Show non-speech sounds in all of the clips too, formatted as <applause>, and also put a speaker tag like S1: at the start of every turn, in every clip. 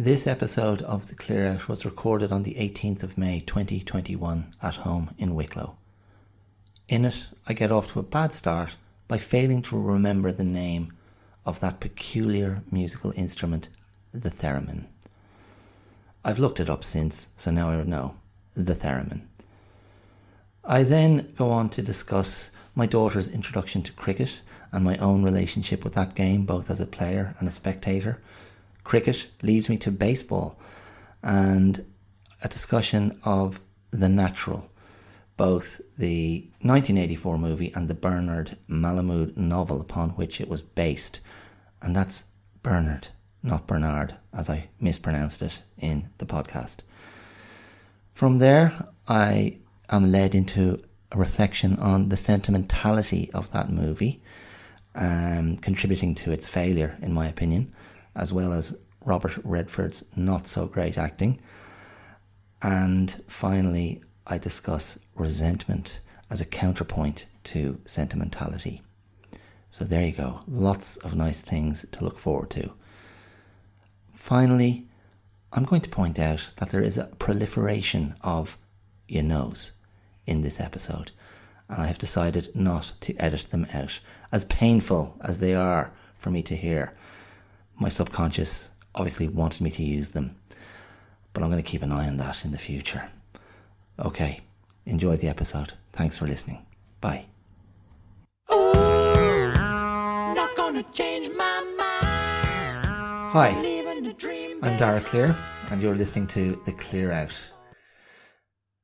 S1: This episode of The Clear Out was recorded on the 18th of May 2021 at home in Wicklow. In it, I get off to a bad start by failing to remember the name of that peculiar musical instrument, the theremin. I've looked it up since, so now I know the theremin. I then go on to discuss my daughter's introduction to cricket and my own relationship with that game, both as a player and a spectator. Cricket leads me to baseball and a discussion of The Natural, both the 1984 movie and the Bernard Malamud novel upon which it was based. And that's Bernard, not Bernard, as I mispronounced it in the podcast. From there, I am led into a reflection on the sentimentality of that movie, um, contributing to its failure, in my opinion, as well as Robert Redford's not so great acting. And finally, I discuss resentment as a counterpoint to sentimentality. So there you go, lots of nice things to look forward to. Finally, I'm going to point out that there is a proliferation of you knows in this episode, and I have decided not to edit them out. As painful as they are for me to hear, my subconscious obviously wanted me to use them, but I'm going to keep an eye on that in the future. Okay, enjoy the episode. Thanks for listening. Bye. Hi, I'm Dara Clear, and you're listening to The Clear Out.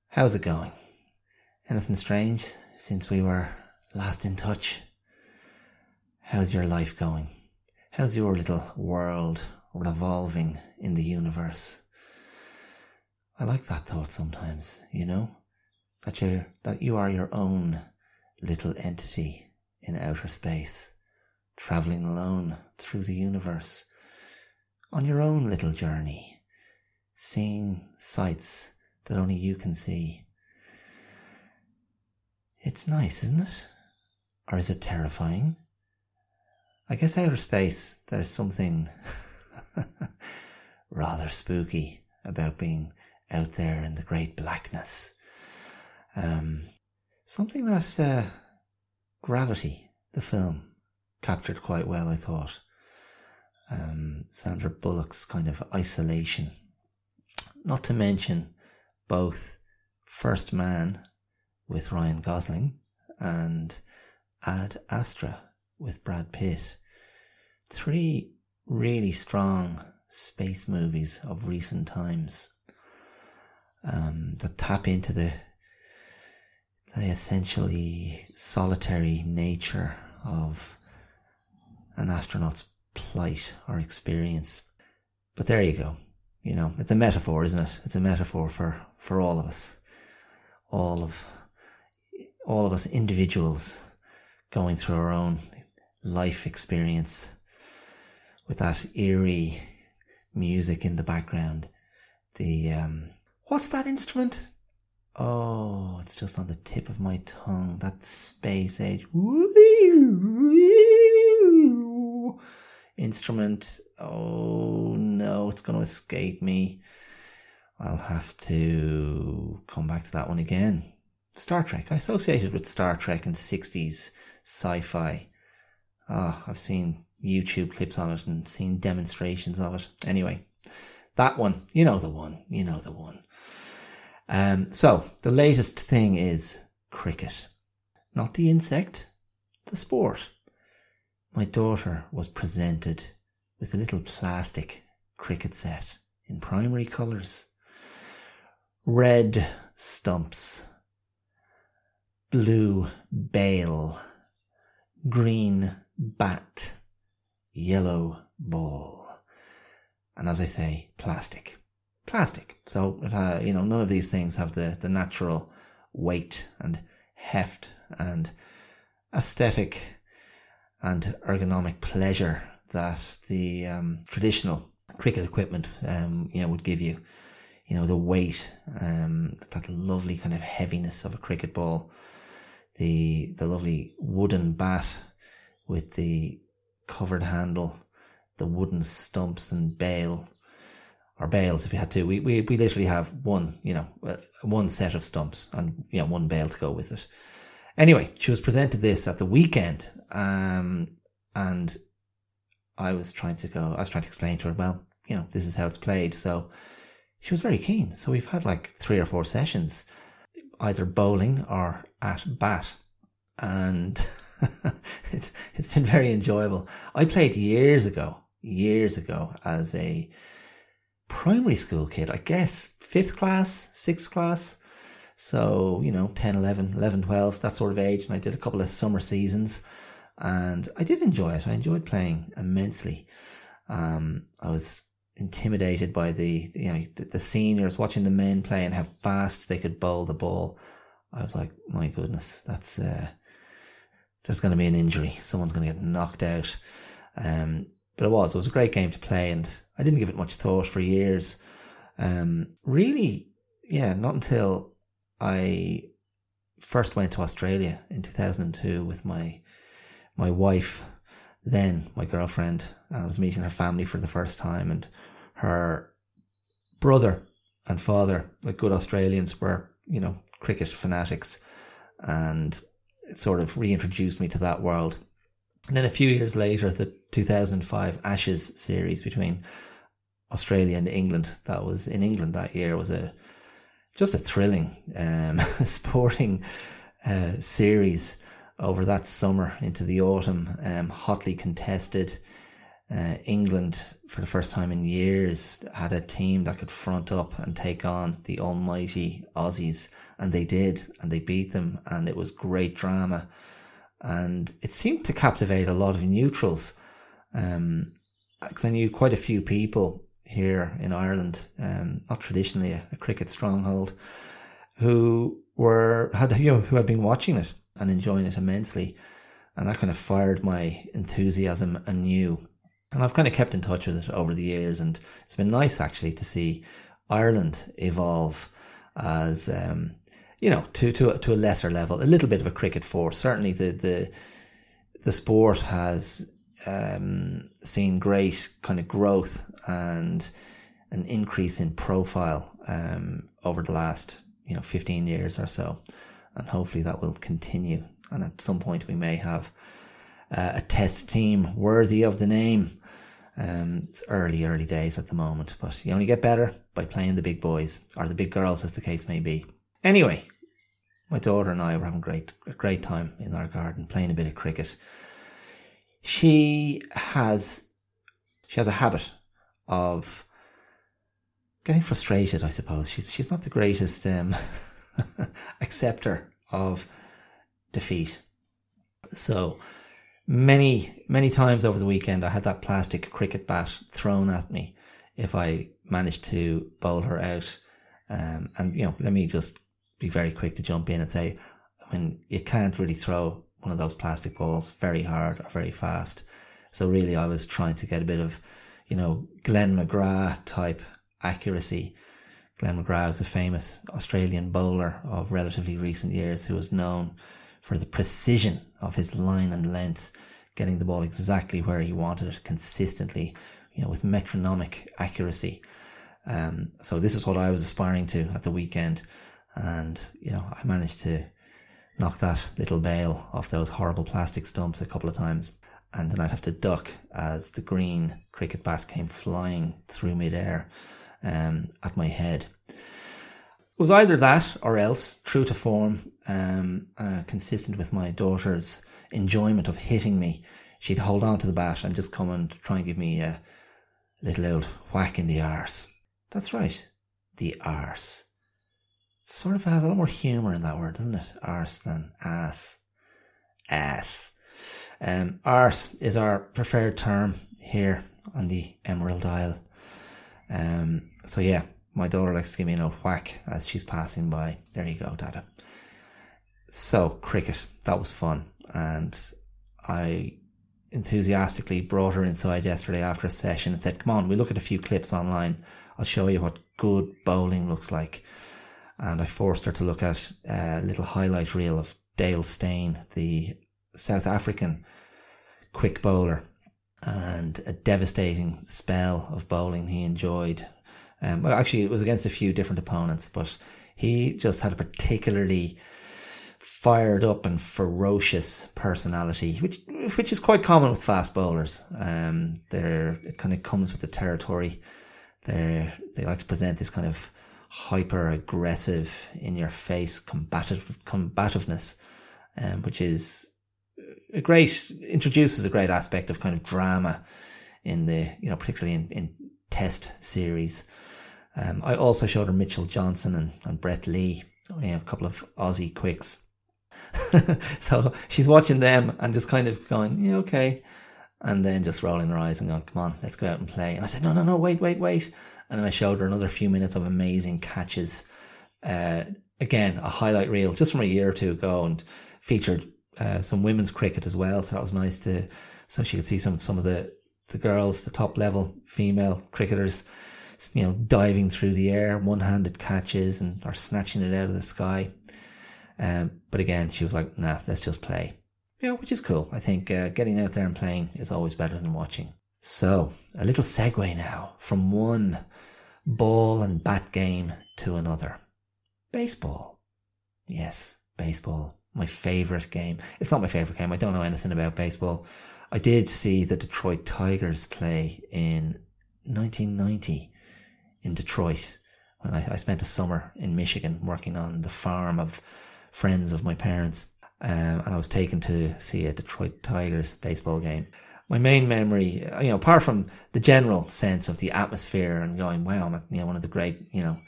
S1: How's it going? Anything strange since we were last in touch? How's your life going? How's your little world revolving in the universe? I like that thought sometimes, you know? That you're that you are your own little entity in outer space, travelling alone through the universe, on your own little journey, seeing sights that only you can see. It's nice, isn't it? Or is it terrifying? I guess outer space, there's something <laughs> rather spooky about being out there in the great blackness. Um, something that uh, Gravity, the film, captured quite well, I thought. Um, Sandra Bullock's kind of isolation. Not to mention both First Man with Ryan Gosling and Ad Astra with Brad Pitt. Three really strong space movies of recent times um, that tap into the the essentially solitary nature of an astronaut's plight or experience. But there you go. You know, it's a metaphor, isn't it? It's a metaphor for, for all of us. All of all of us individuals going through our own life experience with that eerie music in the background. The um, what's that instrument? Oh, it's just on the tip of my tongue. That space age instrument. Oh no, it's going to escape me. I'll have to come back to that one again. Star Trek. I associated with Star Trek and 60s sci fi. Oh, I've seen YouTube clips on it and seen demonstrations of it. Anyway, that one, you know the one, you know the one. Um, so, the latest thing is cricket. Not the insect, the sport. My daughter was presented with a little plastic cricket set in primary colours. Red stumps blue bail, green bat, yellow ball. And as I say, plastic. Plastic. So, uh, you know, none of these things have the, the natural weight and heft and aesthetic and ergonomic pleasure that the um, traditional cricket equipment, um, you know, would give you. You know, the weight, um, that lovely kind of heaviness of a cricket ball the the lovely wooden bat with the covered handle, the wooden stumps and bail. or bales if you had to. We, we, we literally have one, you know, uh, one set of stumps and, you know, one bail to go with it. Anyway, she was presented this at the weekend, um, and I was trying to go, I was trying to explain to her, well, you know, this is how it's played. So she was very keen. So we've had like three or four sessions, either bowling or at bat. And <laughs> <laughs> it's, it's been very enjoyable. I played years ago, years ago as a primary school kid, I guess fifth class, sixth class. So, you know, 10, 11, 11, 12, that sort of age. And I did a couple of summer seasons and I did enjoy it. I enjoyed playing immensely. Um, I was intimidated by the, you know, the, the seniors watching the men play and how fast they could bowl the ball. I was like, my goodness, that's, uh, there's going to be an injury. Someone's going to get knocked out. Um, but it was, it was a great game to play and I didn't give it much thought for years. Um, really, yeah, not until I first went to Australia in 2002 with my my wife, then my girlfriend. I was meeting her family for the first time, and her brother and father, like good Australians, were you know cricket fanatics, and it sort of reintroduced me to that world. And then a few years later, the 2005 Ashes series between Australia and England, that was in England that year, was a just a thrilling um, <laughs> sporting uh, series over that summer into the autumn, um, hotly contested. Uh, England, for the first time in years, had a team that could front up and take on the almighty Aussies, and they did, and they beat them, and it was great drama, and it seemed to captivate a lot of neutrals. Um, because I knew quite a few people here in Ireland, um, not traditionally a, a, cricket stronghold, who were had you know who had been watching it and enjoying it immensely, and that kind of fired my enthusiasm anew. And I've kind of kept in touch with it over the years, and it's been nice actually to see Ireland evolve as um, you know to to to a lesser level, a little bit of a cricket force. Certainly, the the the sport has um, seen great kind of growth and an increase in profile um, over the last you know 15 years or so, and hopefully that will continue. And at some point, we may have uh, a test team worthy of the name. Um, it's early, early days at the moment, but you only get better by playing the big boys or the big girls, as the case may be. Anyway, my daughter and I were having great, a great time in our garden playing a bit of cricket she has she has a habit of getting frustrated. I suppose she's she's not the greatest um, <laughs> acceptor of defeat. So many many times over the weekend, I had that plastic cricket bat thrown at me if I managed to bowl her out. Um, and you know, let me just be very quick to jump in and say, I mean, you can't really throw one of those plastic balls very hard or very fast. So really, I was trying to get a bit of, you know, Glenn McGrath type accuracy. Glenn McGrath was a famous Australian bowler of relatively recent years who was known for the precision of his line and length, getting the ball exactly where he wanted it consistently, you know, with metronomic accuracy. Um, so this is what I was aspiring to at the weekend, and you know, I managed to knock that little bail off those horrible plastic stumps a couple of times. And then I'd have to duck as the green cricket bat came flying through midair um, at my head. It was either that or else, true to form, um, uh, consistent with my daughter's enjoyment of hitting me, she'd hold on to the bat and just come and try and give me a little old whack in the arse. That's right, the arse sort of has a lot more humour in that word, doesn't it? Arse than ass. Ass. Um, arse is our preferred term here on the Emerald Isle. Um, so yeah, my daughter likes to give me a whack as she's passing by. There you go, Dada. So cricket, that was fun, and I enthusiastically brought her inside yesterday after a session and said, "Come on, we look at a few clips online. I'll show you what good bowling looks like." and I forced her to look at a little highlight reel of Dale Steyn, the South African quick bowler, and a devastating spell of bowling he enjoyed Um, well, actually, it was against a few different opponents, but he just had a particularly fired up and ferocious personality, which which is quite common with fast bowlers. Um, they're it kind of comes with the territory. They they like to present this kind of hyper aggressive, in your face, combative combativeness, um, which is a great introduces a great aspect of kind of drama in the you know particularly in, in test series. Um, I also showed her Mitchell Johnson and, and Brett Lee, you know, a couple of Aussie quicks. <laughs> so she's watching them and just kind of going, yeah, okay. And then just rolling her eyes and going, come on, let's go out and play. And I said, no, no, no, wait, wait, wait. And then I showed her another few minutes of amazing catches. Uh, again, a highlight reel just from a year or two ago and featured uh, some women's cricket as well. So that was nice to, so she could see some, some of the, the girls, the top level female cricketers, you know, diving through the air, one handed catches and are snatching it out of the sky. Um, but again, she was like, nah, let's just play. Yeah, which is cool. I think uh, getting out there and playing is always better than watching. So, a little segue now from one ball and bat game to another. Baseball. Yes, baseball. My favorite game. It's not my favorite game. I don't know anything about baseball. I did see the Detroit Tigers play in 1990 in Detroit when I, I spent a summer in Michigan working on the farm of friends of my parents. Um, and I was taken to see a Detroit Tigers baseball game. My main memory, you know, apart from the general sense of the atmosphere and going, wow, I'm at, you know, one of the great, you know,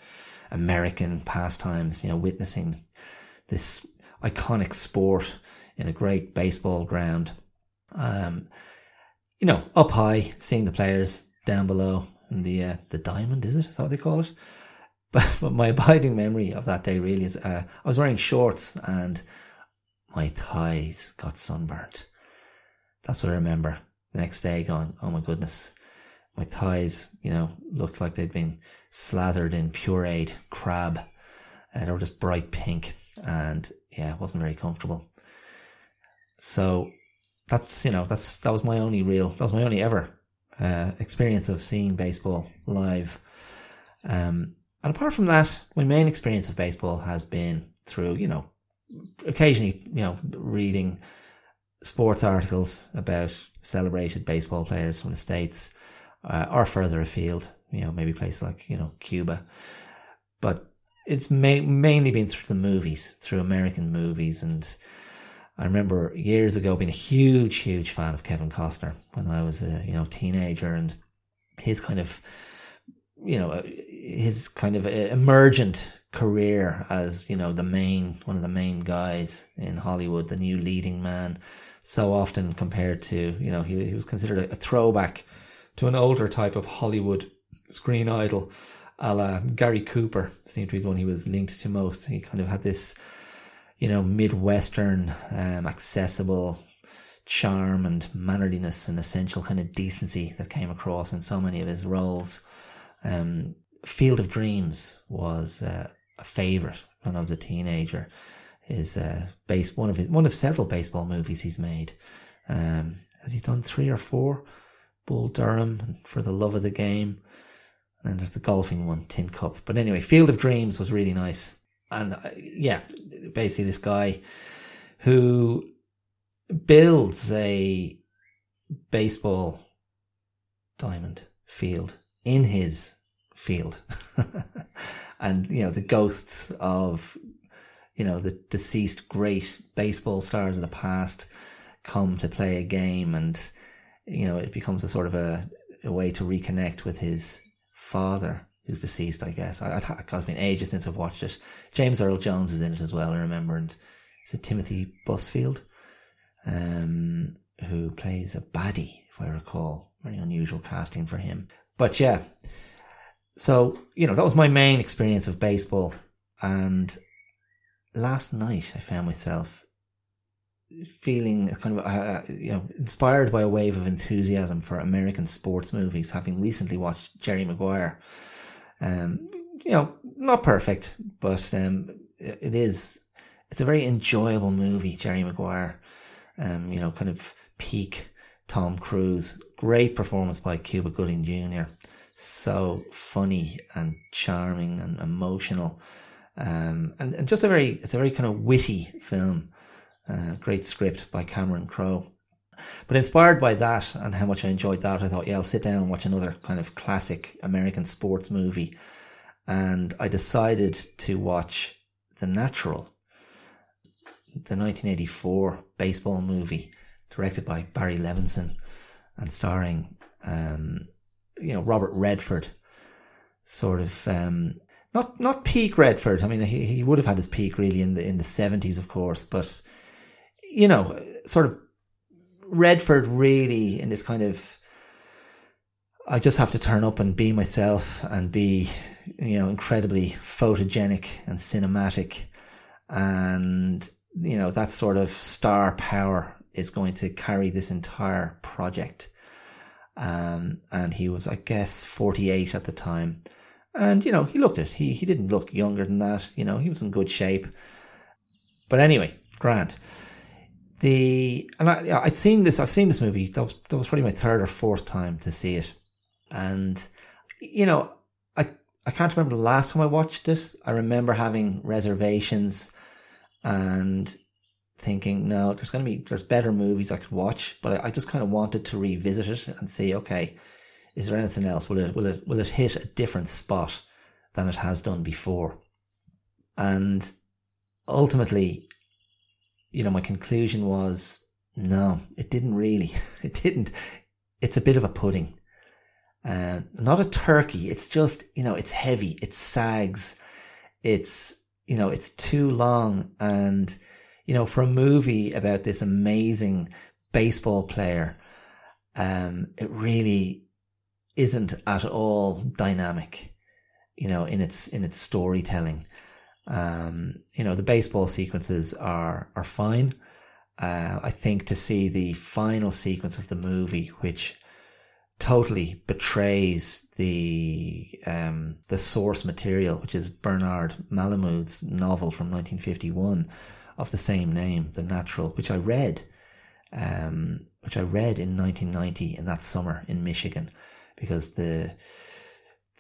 S1: American pastimes, you know, witnessing this iconic sport in a great baseball ground. Um, you know, up high, seeing the players down below in the uh, the diamond, is it? Is that what they call it? <laughs> But, but my abiding memory of that day really is uh, I was wearing shorts and my thighs got sunburnt. That's what I remember. The next day going, oh my goodness, my thighs, you know, looked like they'd been slathered in pureed crab. And uh, they were just bright pink. And yeah, it wasn't very comfortable. So that's, you know, that's, that was my only real, that was my only ever uh, experience of seeing baseball live. Um, and apart from that, my main experience of baseball has been through, you know, occasionally, you know, reading sports articles about celebrated baseball players from the States uh, or further afield, you know, maybe places like, you know, Cuba. But it's ma- mainly been through the movies, through American movies. And I remember years ago being a huge, huge fan of Kevin Costner when I was a, you know, teenager and his kind of, you know, uh, his kind of uh, emergent career as you know the main one of the main guys in Hollywood, the new leading man. So often compared to you know he he was considered a, a throwback to an older type of Hollywood screen idol, a la Gary Cooper seemed to be the one he was linked to most. He kind of had this you know midwestern um, accessible charm and mannerliness and essential kind of decency that came across in so many of his roles. Um, Field of Dreams was uh, a favorite when I was a teenager. His uh, one of his one of several baseball movies he's made. Um, has he done three or four? Bull Durham For the Love of the Game. And then there's the golfing one, Tin Cup. But anyway, Field of Dreams was really nice. And uh, yeah, basically this guy who builds a baseball diamond field in his field. <laughs> and, you know, the ghosts of, you know, the deceased great baseball stars of the past come to play a game and, you know, it becomes a sort of a, a way to reconnect with his father who's deceased, I guess. I, it has been ages since I've watched it. James Earl Jones is in it as well, I remember. And is it Timothy Busfield? Um, who plays a baddie, if I recall. Very unusual casting for him. But yeah, so, you know, that was my main experience of baseball. And last night I found myself feeling kind of, uh, uh, you know, inspired by a wave of enthusiasm for American sports movies, having recently watched Jerry Maguire. Um, you know, not perfect, but um, it is, it's a very enjoyable movie, Jerry Maguire. Um, you know, kind of peak Tom Cruise. Great performance by Cuba Gooding Jr so funny and charming and emotional. Um, and, and just a very, it's a very kind of witty film. Uh, great script by Cameron Crowe. But inspired by that and how much I enjoyed that, I thought, yeah, I'll sit down and watch another kind of classic American sports movie. And I decided to watch The Natural, the 1984 baseball movie directed by Barry Levinson and starring, um, you know, Robert Redford. Sort of, um, not not peak Redford. I mean, he, he would have had his peak really in the in the seventies, of course, but you know, sort of Redford really in this kind of I just have to turn up and be myself and be, you know, incredibly photogenic and cinematic. And, you know, that sort of star power is going to carry this entire project. Um, and he was, I guess, 48 at the time. And, you know, he looked it. He, he didn't look younger than that. You know, he was in good shape. But anyway, Grant the and I, I'd seen this. I've seen this movie. That was that was probably my third or fourth time to see it, and you know, I I can't remember the last time I watched it. I remember having reservations and thinking, no, there's going to be there's better movies I could watch, but I, I just kind of wanted to revisit it and see, okay, is there anything else? Will it will it will it hit a different spot than it has done before? And ultimately, you know, my conclusion was no, it didn't really. <laughs> It didn't. It's a bit of a pudding. Uh, not a turkey. It's just, you know, it's heavy. It sags. It's, you know, it's too long. And, you know, for a movie about this amazing baseball player, um, it really isn't at all dynamic, you know, in its, in its storytelling. Um, you know, the baseball sequences are are fine. Uh, I think to see the final sequence of the movie, which totally betrays the um, the source material, which is Bernard Malamud's novel from 1951 of the same name, The Natural, which I read, um, which I read in 1990 in that summer in Michigan, because the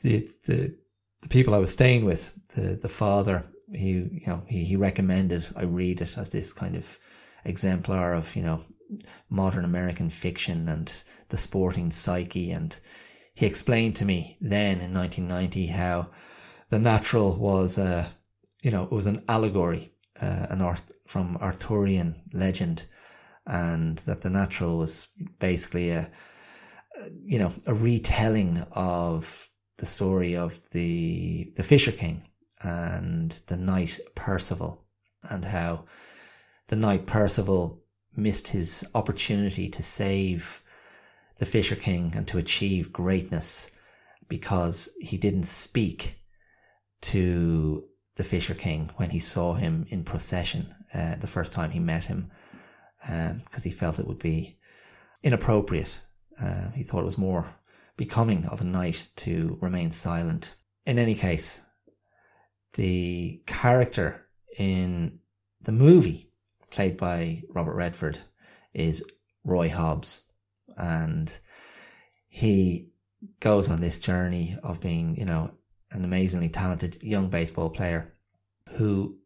S1: the the the people I was staying with, the the father he you know he, he recommended I read it as this kind of exemplar of you know modern American fiction and the sporting psyche. And he explained to me then in 1990 how the natural was a you know it was an allegory uh, an from Arthurian legend and that the natural was basically a you know a retelling of the story of the the Fisher King and the knight Percival, and how the knight Percival missed his opportunity to save the Fisher King and to achieve greatness because he didn't speak to the Fisher King when he saw him in procession uh, the first time he met him because um, he felt it would be inappropriate. Uh, he thought it was more becoming of a knight to remain silent. In any case, the character in the movie played by Robert Redford is Roy Hobbs and he goes on this journey of being, you know, an amazingly talented young baseball player who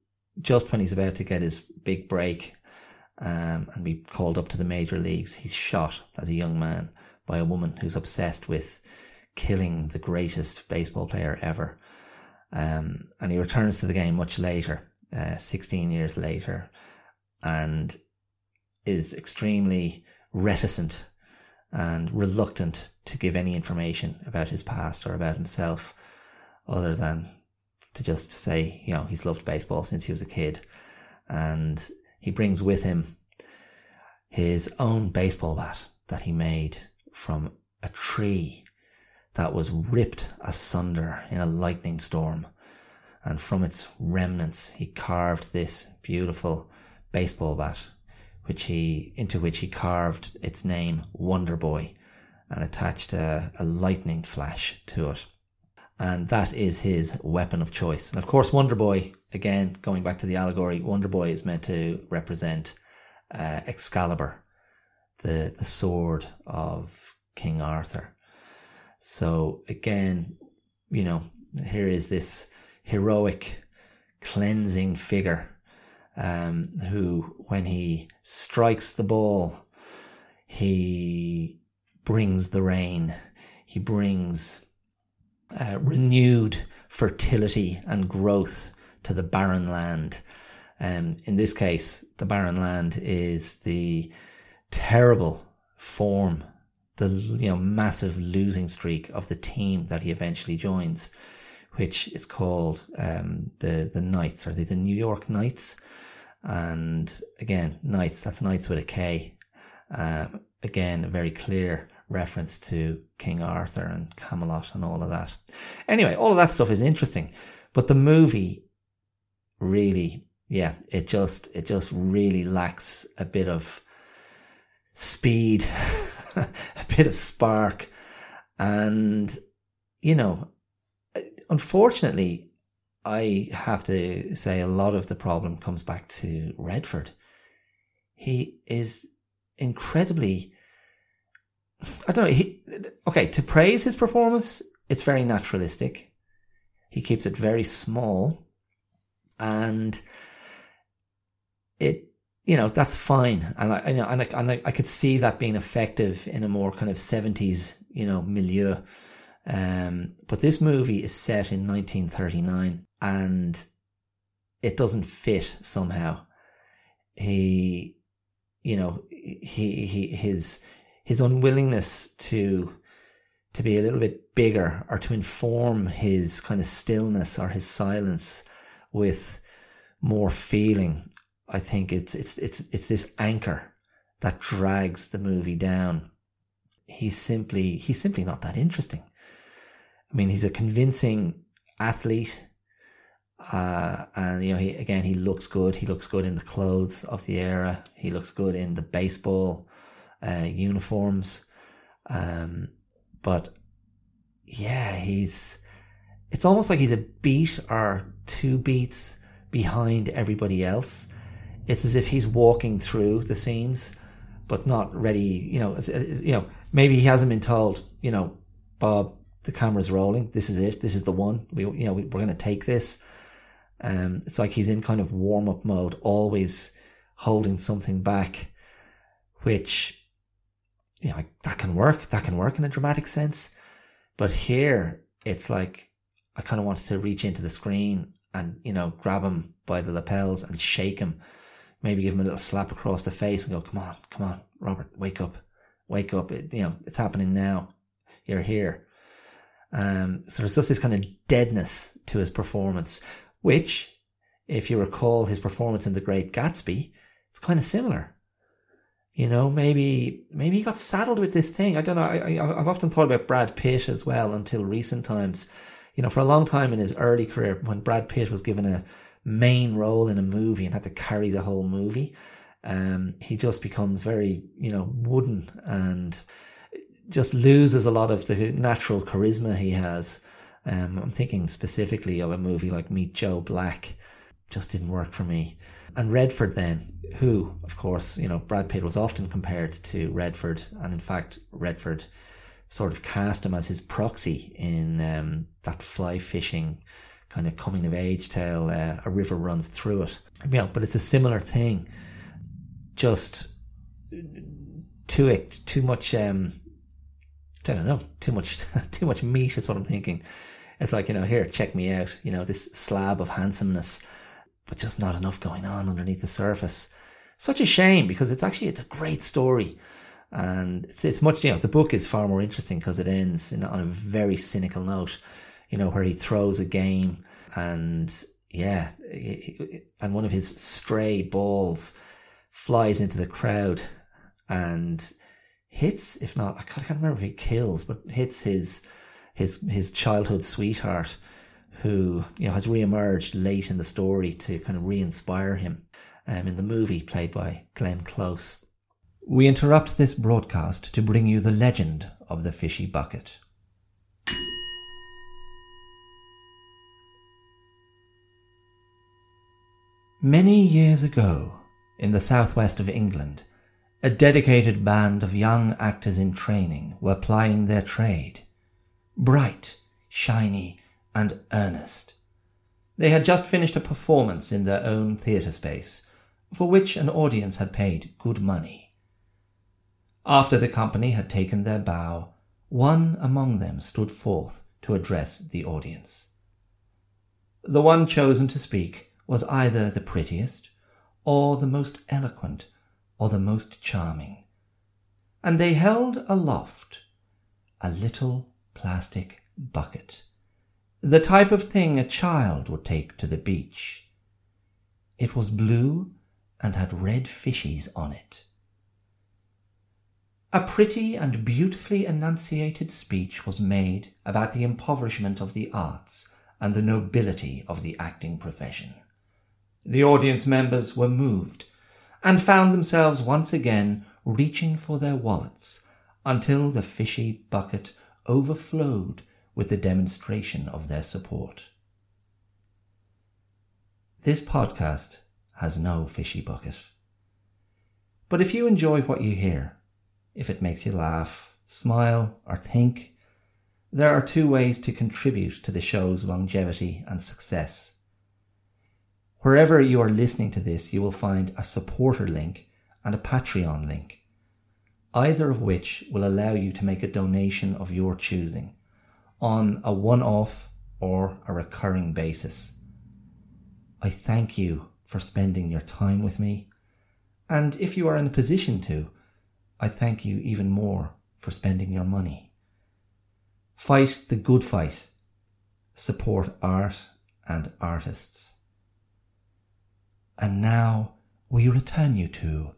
S1: just when he's about to get his big break um, and be called up to the major leagues, he's shot as a young man by a woman who's obsessed with killing the greatest baseball player ever. Um, and he returns to the game much later, uh, 16 years later, and is extremely reticent and reluctant to give any information about his past or about himself other than to just say, you know, he's loved baseball since he was a kid. And he brings with him his own baseball bat that he made from a tree that was ripped asunder in a lightning storm, and from its remnants he carved this beautiful baseball bat, which he into which he carved its name Wonder Boy, and attached a, a lightning flash to it. And that is his weapon of choice. And of course, Wonder Boy, again, going back to the allegory, Wonder Boy is meant to represent uh, Excalibur, the, the sword of King Arthur. So again, you know, here is this heroic cleansing figure um, who, when he strikes the ball, he brings the rain. He brings uh, renewed fertility and growth to the barren land. Um, in this case, the barren land is the terrible form, the you know massive losing streak of the team that he eventually joins, which is called um, the the Knights or the, the New York Knights. And again, Knights, that's Knights with a K. Uh, again, a very clear reference to King Arthur and Camelot and all of that. Anyway, all of that stuff is interesting, but the movie really, yeah, it just, it just really lacks a bit of speed, <laughs> <laughs> a bit of spark. And, you know, unfortunately, I have to say a lot of the problem comes back to Redford. He is incredibly, I don't know, he, okay, to praise his performance, it's very naturalistic. He keeps it very small and it, you know, that's fine. And I, you know, and I, and I, I could see that being effective in a more kind of 70s, you know, milieu. Um, but this movie is set in 1939 and it doesn't fit somehow. He, you know, he, he, his, his unwillingness to, to be a little bit bigger or to inform his kind of stillness or his silence with more feeling. I think it's, it's, it's, it's this anchor that drags the movie down. He's simply, he's simply not that interesting. I mean, he's a convincing athlete. Uh, and you know, he again, he looks good. He looks good in the clothes of the era. He looks good in the baseball uh, uniforms. Um, but yeah, he's. It's almost like he's a beat or two beats behind everybody else. It's as if he's walking through the scenes, but not ready. You know, you know, maybe he hasn't been told. You know, Bob, the camera's rolling. This is it. This is the one. We, you know, we, we're going to take this um, it's like he's in kind of warm up mode, always holding something back, which, you know, that can work. That can work in a dramatic sense. But here, it's like I kind of wanted to reach into the screen and, you know, grab him by the lapels and shake him. Maybe give him a little slap across the face and go, come on, come on, Robert, wake up, wake up. It, you know, it's happening now. You're here. Um, so there's just this kind of deadness to his performance, which, if you recall his performance in The Great Gatsby, it's kind of similar. You know, maybe maybe he got saddled with this thing. I don't know. I, I, I've often thought about Brad Pitt as well until recent times. You know, for a long time in his early career, when Brad Pitt was given a main role in a movie and had to carry the whole movie, um, he just becomes very, you know, wooden and just loses a lot of the natural charisma he has. Um, I'm thinking specifically of a movie like Meet Joe Black. Just didn't work for me. And Redford then, who, of course, you know, Brad Pitt was often compared to Redford. And in fact, Redford sort of cast him as his proxy in um, that fly fishing kind of coming of age tale, uh, A River Runs Through It. Yeah, but it's a similar thing. Just too, too much, um, I don't know, too much, <laughs> too much meat is what I'm thinking. It's like, you know, here, check me out, you know, this slab of handsomeness, but just not enough going on underneath the surface. Such a shame because it's actually, it's a great story. And it's, it's much, you know, the book is far more interesting because it ends in, on a very cynical note, you know, where he throws a game and yeah, and one of his stray balls flies into the crowd and hits, if not, I can't, remember if he kills, but hits his his his childhood sweetheart, who you know has re-emerged late in the story to kind of re-inspire him. Um, in the movie played by Glenn Close. We interrupt this broadcast to bring you the legend of the fishy bucket. Many years ago, in the southwest of England, a dedicated band of young actors in training were plying their trade bright, shiny, and earnest. They had just finished a performance in their own theatre space, for which an audience had paid good money. After the company had taken their bow, one among them stood forth to address the audience. The one chosen to speak was either the prettiest, or the most eloquent, or the most charming. And they held aloft a little plastic bucket, the type of thing a child would take to the beach. It was blue and had red fishes on it. A pretty and beautifully enunciated speech was made about the impoverishment of the arts and the nobility of the acting profession. The audience members were moved and found themselves once again reaching for their wallets until the fishy bucket overflowed with the demonstration of their support. This podcast has no fishy bucket. But if you enjoy what you hear, if it makes you laugh, smile, or think. There are two ways to contribute to the show's longevity and success. Wherever you are listening to this, you will find a supporter link and a Patreon link, either of which will allow you to make a donation of your choosing on a one off or a recurring basis. I thank you for spending your time with me, and if you are in a position to, I thank you even more for spending your money. Fight the good fight. Support art and artists. And now we return you to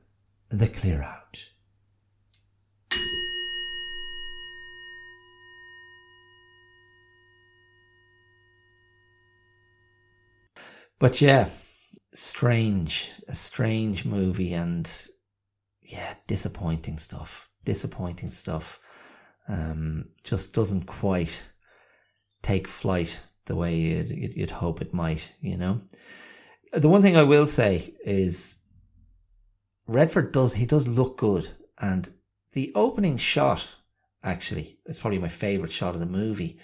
S1: the clear out. But yeah, strange, a strange movie and yeah, disappointing stuff. Disappointing stuff. Um, just doesn't quite take flight the way you'd, you'd hope it might, you know? The one thing I will say is Redford does, he does look good. And the opening shot, actually, is probably my favorite shot of the movie.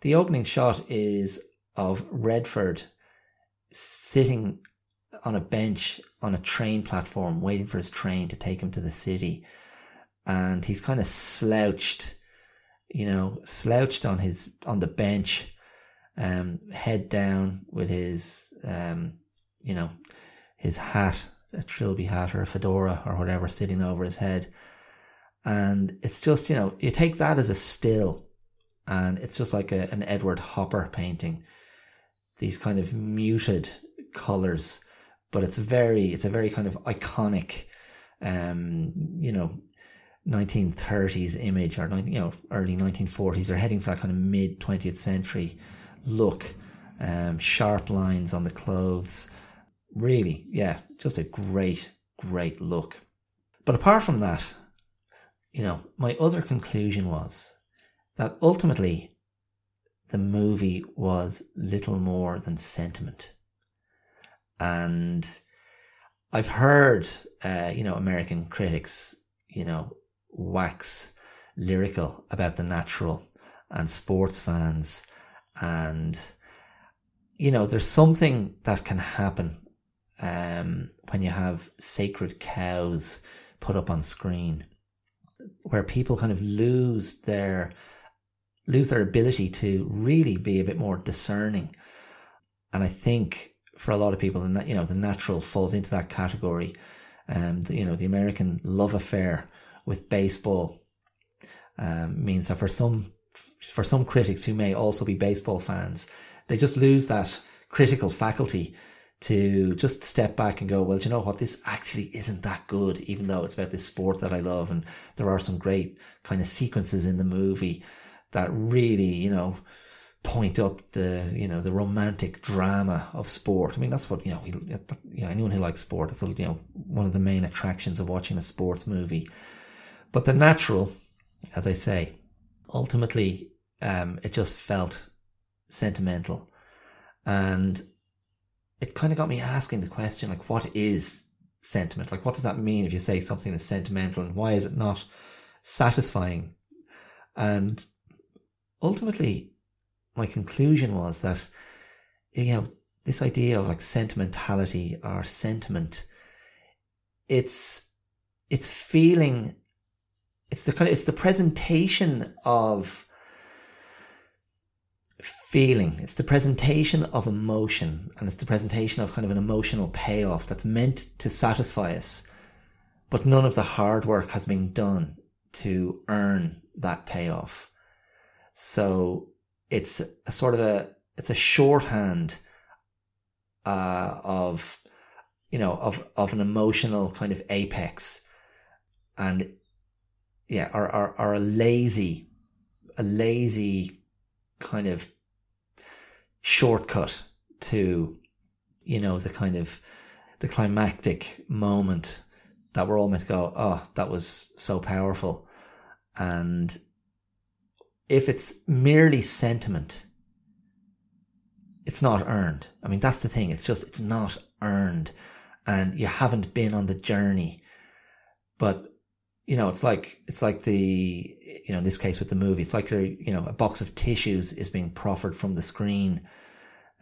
S1: The opening shot is of Redford sitting on a bench on a train platform waiting for his train to take him to the city. And he's kind of slouched, you know, slouched on his, on the bench, um, head down with his, um, you know, his hat, a trilby hat or a fedora or whatever sitting over his head. And it's just, you know, you take that as a still and it's just like a, an Edward Hopper painting. These kind of muted colors but it's very it's a very kind of iconic um you know 1930s image or you know early 1940s they're heading for that kind of mid 20th century look um sharp lines on the clothes really? Yeah. Just a great great look. But apart from that you know my other conclusion was that ultimately the movie was little more than sentiment. And I've heard, uh, you know, American critics, you know, wax lyrical about the natural and sports fans. And, you know, there's something that can happen um, when you have sacred cows put up on screen where people kind of lose their lose their ability to really be a bit more discerning. And I think for a lot of people, you know, the natural falls into that category. Um, the, you know, the American love affair with baseball um, means that for some for some critics who may also be baseball fans, they just lose that critical faculty to just step back and go, well, you know what? This actually isn't that good, even though it's about this sport that I love. And there are some great kind of sequences in the movie that really, you know, point up the you know the romantic drama of sport. I mean that's what you know. you know anyone who likes sport, it's you know one of the main attractions of watching a sports movie. But the natural, as I say, ultimately, um, it just felt sentimental, and it kind of got me asking the question like, what is sentiment? Like, what does that mean if you say something is sentimental, and why is it not satisfying? And ultimately, my conclusion was that, you know, this idea of like sentimentality or sentiment, it's, it's feeling, it's the kind of, it's the presentation of feeling. It's the presentation of emotion and it's the presentation of kind of an emotional payoff that's meant to satisfy us. But none of the hard work has been done to earn that payoff. So it's a sort of a, it's a shorthand, uh, of, you know, of, of an emotional kind of apex and yeah, are or, or a lazy, a lazy kind of shortcut to, you know, the kind of the climactic moment that we're all meant to go, oh, that was so powerful. And if it's merely sentiment, it's not earned. I mean, that's the thing. It's just, it's not earned and you haven't been on the journey. But, you know, it's like, it's like the, you know, in this case with the movie, it's like, you know, a box of tissues is being proffered from the screen.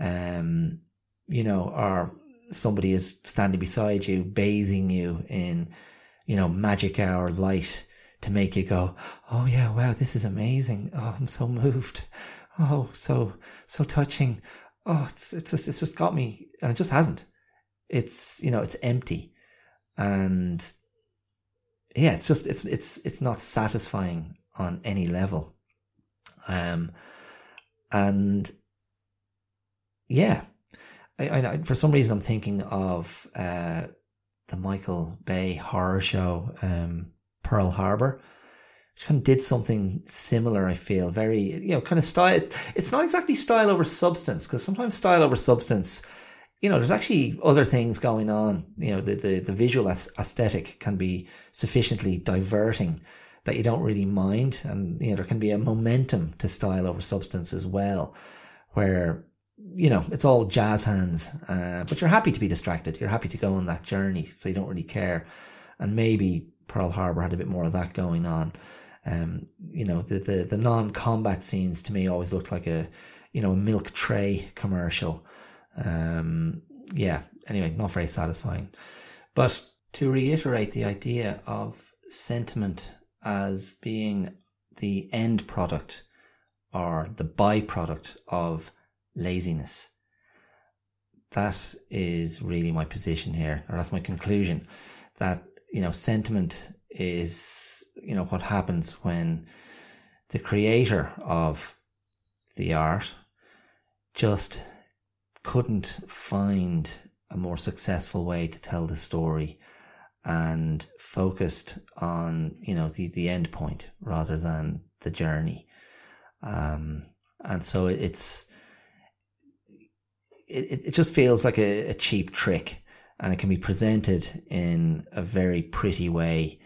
S1: Um, you know, or somebody is standing beside you, bathing you in, you know, magic hour light to make you go, Oh yeah, wow, this is amazing. Oh, I'm so moved. Oh, so, so touching. Oh, it's, it's just, it's just got me. And it just hasn't. It's, you know, it's empty. And yeah, it's just, it's, it's, it's not satisfying on any level. Um, and yeah, I, I, for some reason I'm thinking of uh, the Michael Bay horror show, um, Pearl Harbor. Which kind of did something similar, I feel. Very, you know, kind of style. It's not exactly style over substance, because sometimes style over substance, you know, there's actually other things going on. You know, the, the, the visual aesthetic can be sufficiently diverting that you don't really mind. And, you know, there can be a momentum to style over substance as well, where you know, it's all jazz hands, uh, but you're happy to be distracted. You're happy to go on that journey, so you don't really care. And maybe Pearl Harbor had a bit more of that going on. Um, you know, the, the, the non-combat scenes to me always looked like a, you know, a milk tray commercial. Um, yeah, anyway, not very satisfying. But to reiterate the idea of sentiment as being the end product or the byproduct of laziness. That is really my position here, or that's my conclusion that, you know, sentiment is, you know, what happens when the creator of the art just couldn't find a more successful way to tell the story and focused on, you know, the, the end point rather than the journey. Um, and so it's, it, it just feels like a, a cheap trick and it can be presented in a very pretty way.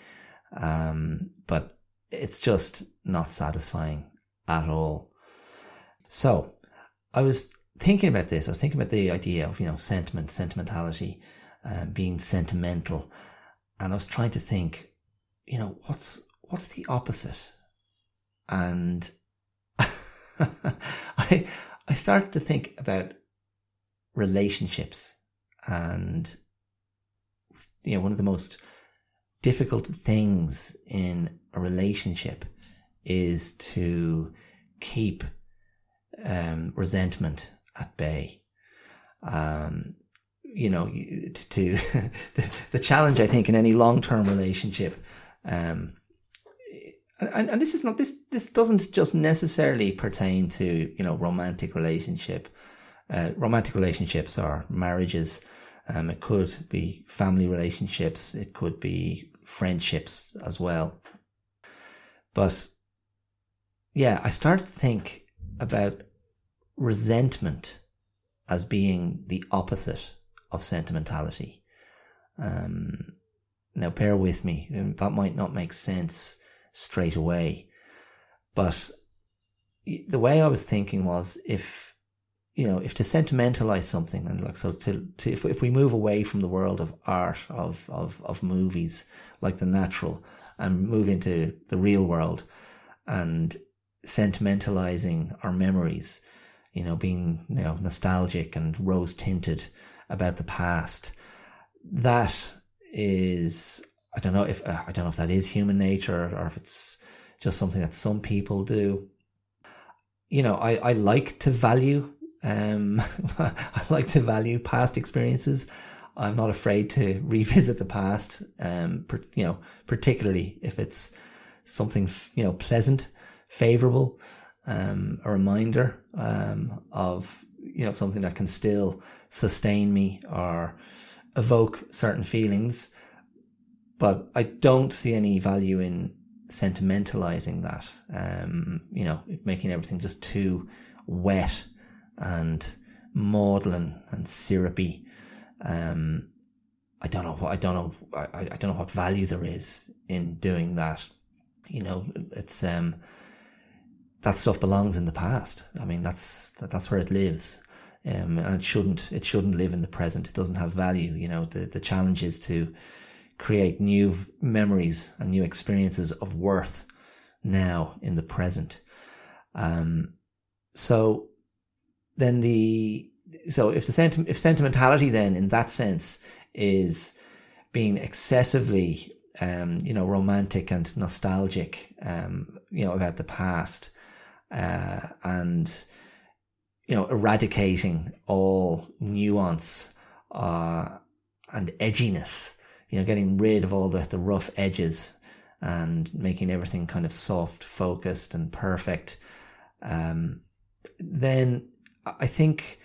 S1: Um, but it's just not satisfying at all. So I was thinking about this. I was thinking about the idea of, you know, sentiment, sentimentality, um, being sentimental. And I was trying to think, you know, what's, what's the opposite? And <laughs> I, I started to think about relationships and you know one of the most difficult things in a relationship is to keep um, resentment at bay um, you know to, to <laughs> the, the, challenge i think in any long-term relationship um, and, and this is not this this doesn't just necessarily pertain to you know romantic relationship uh, romantic relationships or marriages. Um, it could be family relationships. It could be friendships as well. But yeah, I started to think about resentment as being the opposite of sentimentality. Um, now, bear with me. That might not make sense straight away, but the way I was thinking was if you know, if to sentimentalize something and like so to, to if, if we move away from the world of art of, of of movies like the natural and move into the real world and sentimentalizing our memories, you know, being you know nostalgic and rose tinted about the past. That is, I don't know if uh, I don't know if that is human nature or if it's just something that some people do. You know, I, I like to value um, <laughs> I like to value past experiences. I'm not afraid to <laughs> revisit the past, um, per, you know, particularly if it's something, you know, pleasant, favorable, um, a reminder, um, of, you know, something that can still sustain me or evoke certain feelings. But I don't see any value in sentimentalizing that, um, you know, making everything just too wet and maudlin and syrupy. Um, I don't know what I don't know I, I don't know what value there is in doing that. You know, it's um that stuff belongs in the past. I mean, that's that's where it lives, um, and it shouldn't it shouldn't live in the present. It doesn't have value. You know, the the challenge is to create new memories and new experiences of worth now in the present. Um, so then the so if the senti- if sentimentality then in that sense is being excessively um, you know romantic and nostalgic um, you know about the past uh, and you know eradicating all nuance uh, and edginess you know getting rid of all the, the rough edges and making everything kind of soft focused and perfect. Um, then I think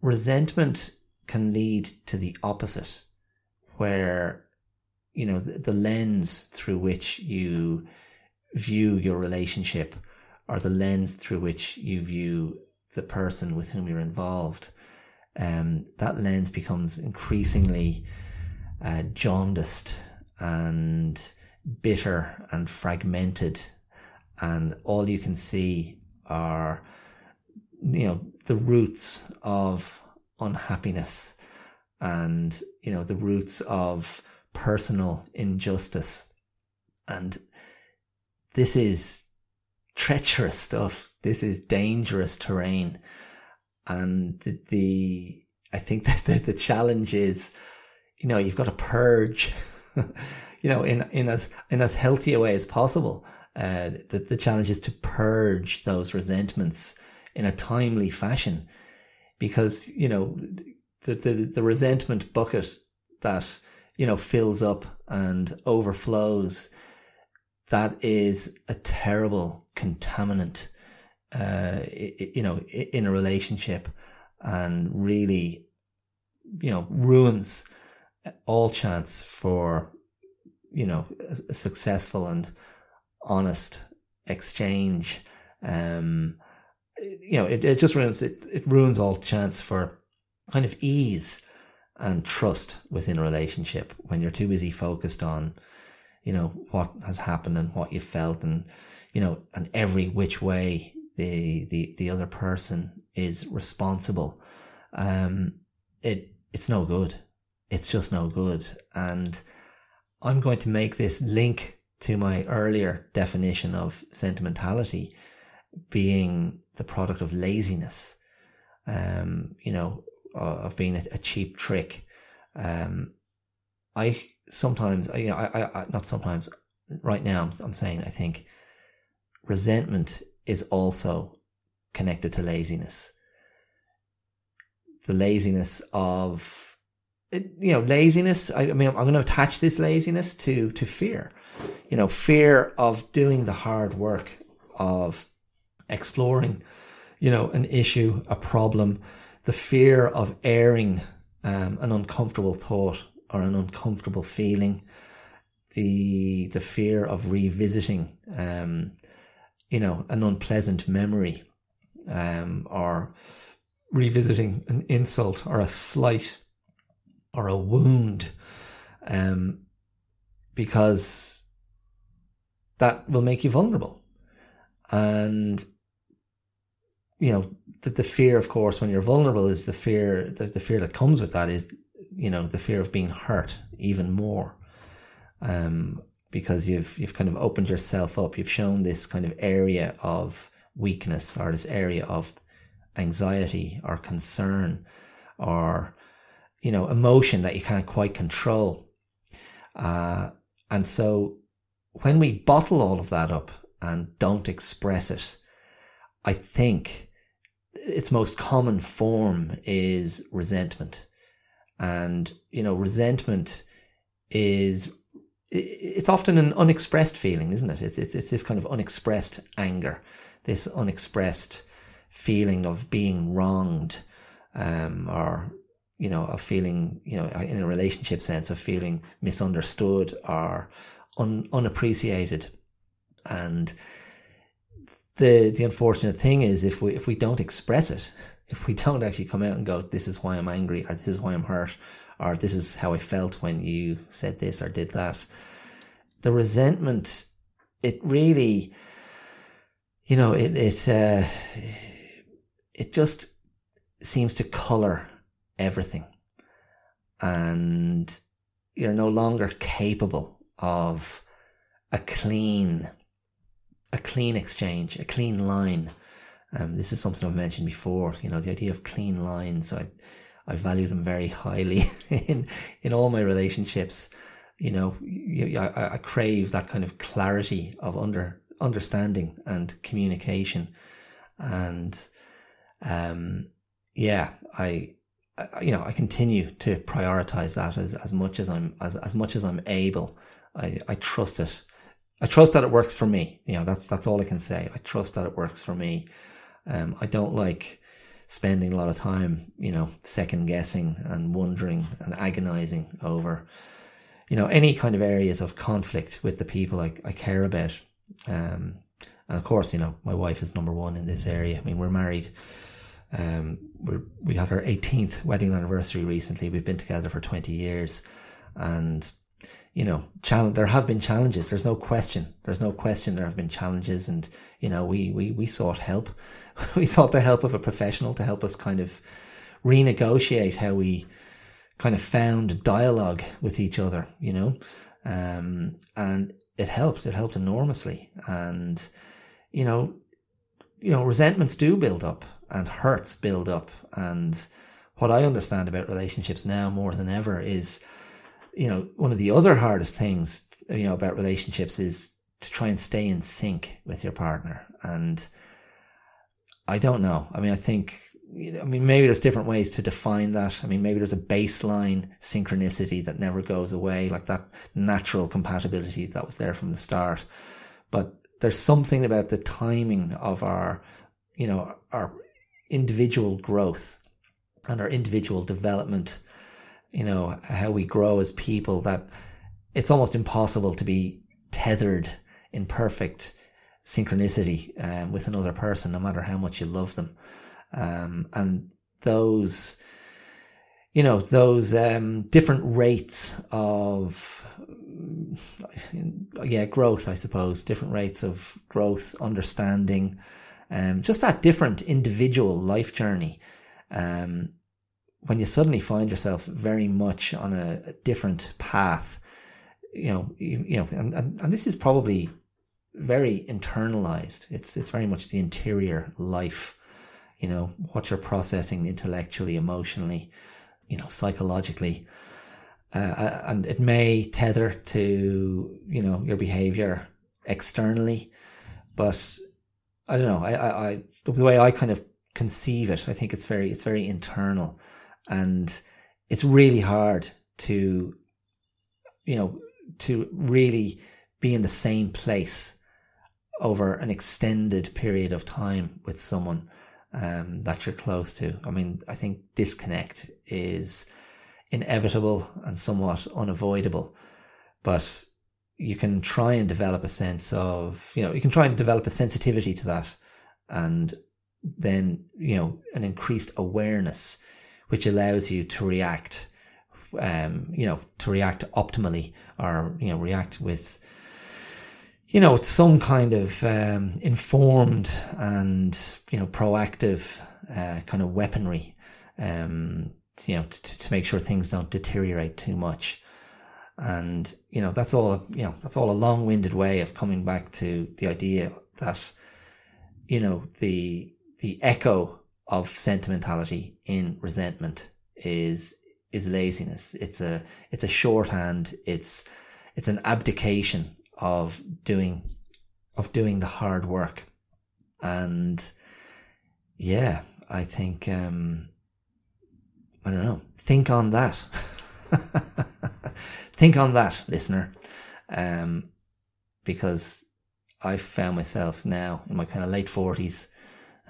S1: resentment can lead to the opposite, where, you know, the, the lens through which you view your relationship or the lens through which you view the person with whom you're involved, um, that lens becomes increasingly uh, jaundiced and bitter and fragmented, and all you can see are you know the roots of unhappiness and you know the roots of personal injustice. And this is treacherous stuff. This is dangerous terrain. And the, the i think <laughs> that the, the challenge is you know you've got to purge <laughs> you know in in as in as healthy a way as possible. Uh, the, the challenge is to purge those resentments in a timely fashion. Because, you know, the, the, the resentment bucket that, you know, fills up and overflows, that is a terrible contaminant, uh, you know, in a relationship and really, you know, ruins all chance for, you know, a successful and honest exchange. Um, you know, it, it just ruins it, it ruins all chance for kind of ease and trust within a relationship when you're too busy focused on, you know, what has happened and what you felt and, you know, and every which way the, the, the other person is responsible. Um, it, it's no good. It's just no good. And I'm going to make this link to my earlier definition of sentimentality being the product of laziness, um, you know, of being a, a cheap trick. Um, I sometimes, you know, I, I, not sometimes, right now, I'm saying I think resentment is also connected to laziness. The laziness of, you know, laziness. I, I mean, I'm going to attach this laziness to to fear. You know, fear of doing the hard work of exploring, you know, an issue, a problem, the fear of airing um, an uncomfortable thought or an uncomfortable feeling, the the fear of revisiting, um, you know, an unpleasant memory, um, or revisiting an insult or a slight or a wound, um, because that will make you vulnerable. And you know, the, the fear, of course, when you're vulnerable is the fear, the, the fear that comes with that is, you know, the fear of being hurt even more. Um, because you've you've kind of opened yourself up. You've shown this kind of area of weakness or this area of anxiety or concern or you know emotion that you can't quite control. Uh, and so when we bottle all of that up and don't express it, I think its most common form is resentment. And, you know, resentment is, it's often an unexpressed feeling, isn't it? It's, it's, it's this kind of unexpressed anger, this unexpressed feeling of being wronged, um, or, you know, of feeling, you know, in a relationship sense of feeling misunderstood or un, unappreciated. And the the unfortunate thing is if we if we don't express it, if we don't actually come out and go, this is why I'm angry, or this is why I'm hurt, or this is how I felt when you said this or did that, the resentment, it really, you know, it it uh, it just seems to color everything, and you're no longer capable of a clean, a clean exchange, a clean line. Um, this is something I've mentioned before. You know, the idea of clean lines. I, I value them very highly <laughs> in in all my relationships. You know, I, I crave that kind of clarity of under understanding and communication, and um, yeah, I you know, I continue to prioritize that as, as much as I'm as, as much as I'm able. I, I trust it. I trust that it works for me. You know, that's that's all I can say. I trust that it works for me. Um, I don't like spending a lot of time, you know, second guessing and wondering and agonizing over, you know, any kind of areas of conflict with the people I, I care about. Um, and of course, you know, my wife is number one in this area. I mean, we're married um, we we had our 18th wedding anniversary recently. We've been together for 20 years, and you know. There have been challenges. There's no question. There's no question. There have been challenges, and you know, we we we sought help. <laughs> we sought the help of a professional to help us kind of renegotiate how we kind of found dialogue with each other. You know, um, and it helped. It helped enormously, and you know, you know, resentments do build up and hurts build up. And what I understand about relationships now more than ever is, you know, one of the other hardest things, you know, about relationships is to try and stay in sync with your partner. And I don't know. I mean, I think, you know, I mean, maybe there's different ways to define that. I mean, maybe there's a baseline synchronicity that never goes away, like that natural compatibility that was there from the start. But there's something about the timing of our, you know, our individual growth and our individual development, you know, how we grow as people, that it's almost impossible to be tethered in perfect synchronicity um, with another person, no matter how much you love them. Um, and those, you know, those um, different rates of, yeah, growth, I suppose, different rates of growth, understanding, um, just that different individual life journey. When you suddenly find yourself very much on a, a different path, you know, you, you know, and, and, and this is probably very internalized. It's it's very much the interior life, you know, what you're processing intellectually, emotionally, you know, psychologically. Uh, uh and it may tether to, you know, your behavior externally, but I don't know. I, I, I, the way I kind of conceive it, I think it's very, it's very internal, and it's really hard to, you know, to really be in the same place over an extended period of time with someone um, that you're close to. I mean, I think disconnect is inevitable and somewhat unavoidable, but you can try and develop a sense of, you know, you can try and develop a sensitivity to that and then, you know, an increased awareness, which allows you to react, um, you know, to react optimally or, you know, react with, you know, with some kind of um, informed and, you know, proactive uh, kind of weaponry, um, you know, to, to make sure things don't deteriorate too much. And, you know, that's all, you know, that's all a long winded way of coming back to the idea that, you know, the, the echo of sentimentality in resentment is, is laziness. It's a, it's a shorthand. It's, it's an abdication of doing, of doing the hard work. And yeah, I think, um, I don't know, think on that. <laughs> think on that, listener. Um, because I found myself now in my kind of late forties,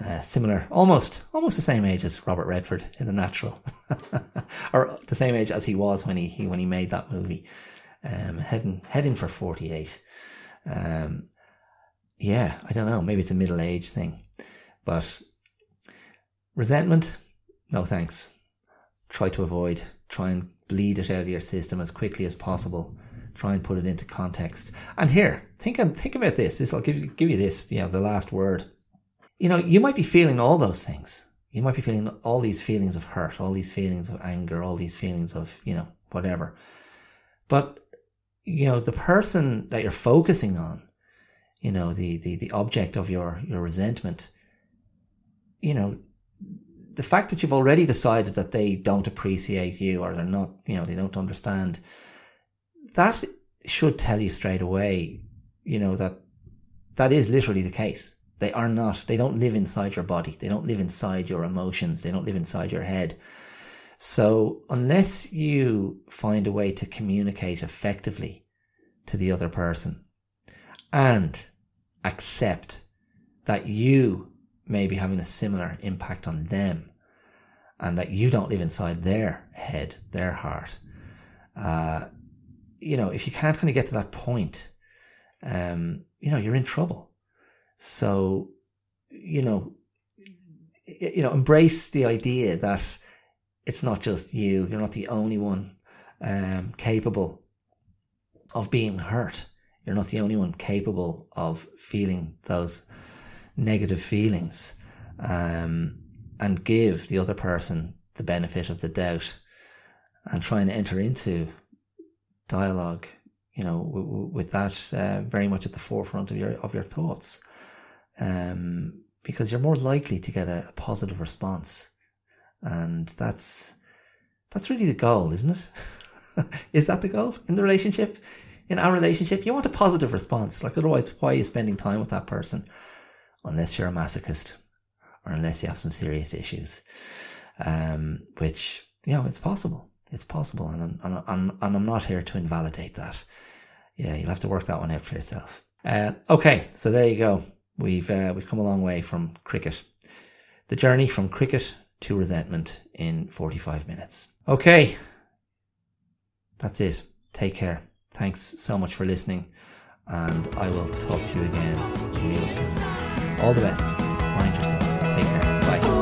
S1: uh, similar, almost, almost the same age as Robert Redford in The Natural, <laughs> or the same age as he was when he, he when he made that movie, um, heading heading for forty eight. Um, yeah, I don't know. Maybe it's a middle age thing, but resentment, no thanks. Try to avoid. Try and bleed it out of your system as quickly as possible. Try and put it into context. And here, think think about this. This will give give you this, you know, the last word. You know, you might be feeling all those things. You might be feeling all these feelings of hurt, all these feelings of anger, all these feelings of, you know, whatever. But, you know, the person that you're focusing on, you know, the, the, the object of your, your resentment, you know, the fact that you've already decided that they don't appreciate you or they're not, you know, they don't understand, that should tell you straight away, you know, that that is literally the case. They are not, they don't live inside your body. They don't live inside your emotions. They don't live inside your head. So unless you find a way to communicate effectively to the other person and accept that you may be having a similar impact on them and that you don't live inside their head, their heart. Uh, you know, if you can't kind of get to that point, um, you know, you're in trouble. So, you know, you know, embrace the idea that it's not just you. You're not the only one um, capable of being hurt. You're not the only one capable of feeling those negative feelings um, and give the other person the benefit of the doubt and try and enter into dialogue you know w- w- with that uh, very much at the forefront of your of your thoughts um, because you're more likely to get a, a positive response and that's that's really the goal isn't it <laughs> is that the goal in the relationship in our relationship you want a positive response like otherwise why are you spending time with that person unless you're a masochist or unless you have some serious issues, um, which, you know, it's possible. It's possible. And, and, and, and I'm not here to invalidate that. Yeah, you'll have to work that one out for yourself. Uh, okay, so there you go. We've, uh, we've come a long way from cricket. The journey from cricket to resentment in 45 minutes. Okay, that's it. Take care. Thanks so much for listening, and I will talk to you again real soon. All the best. Mind yourselves. Take care.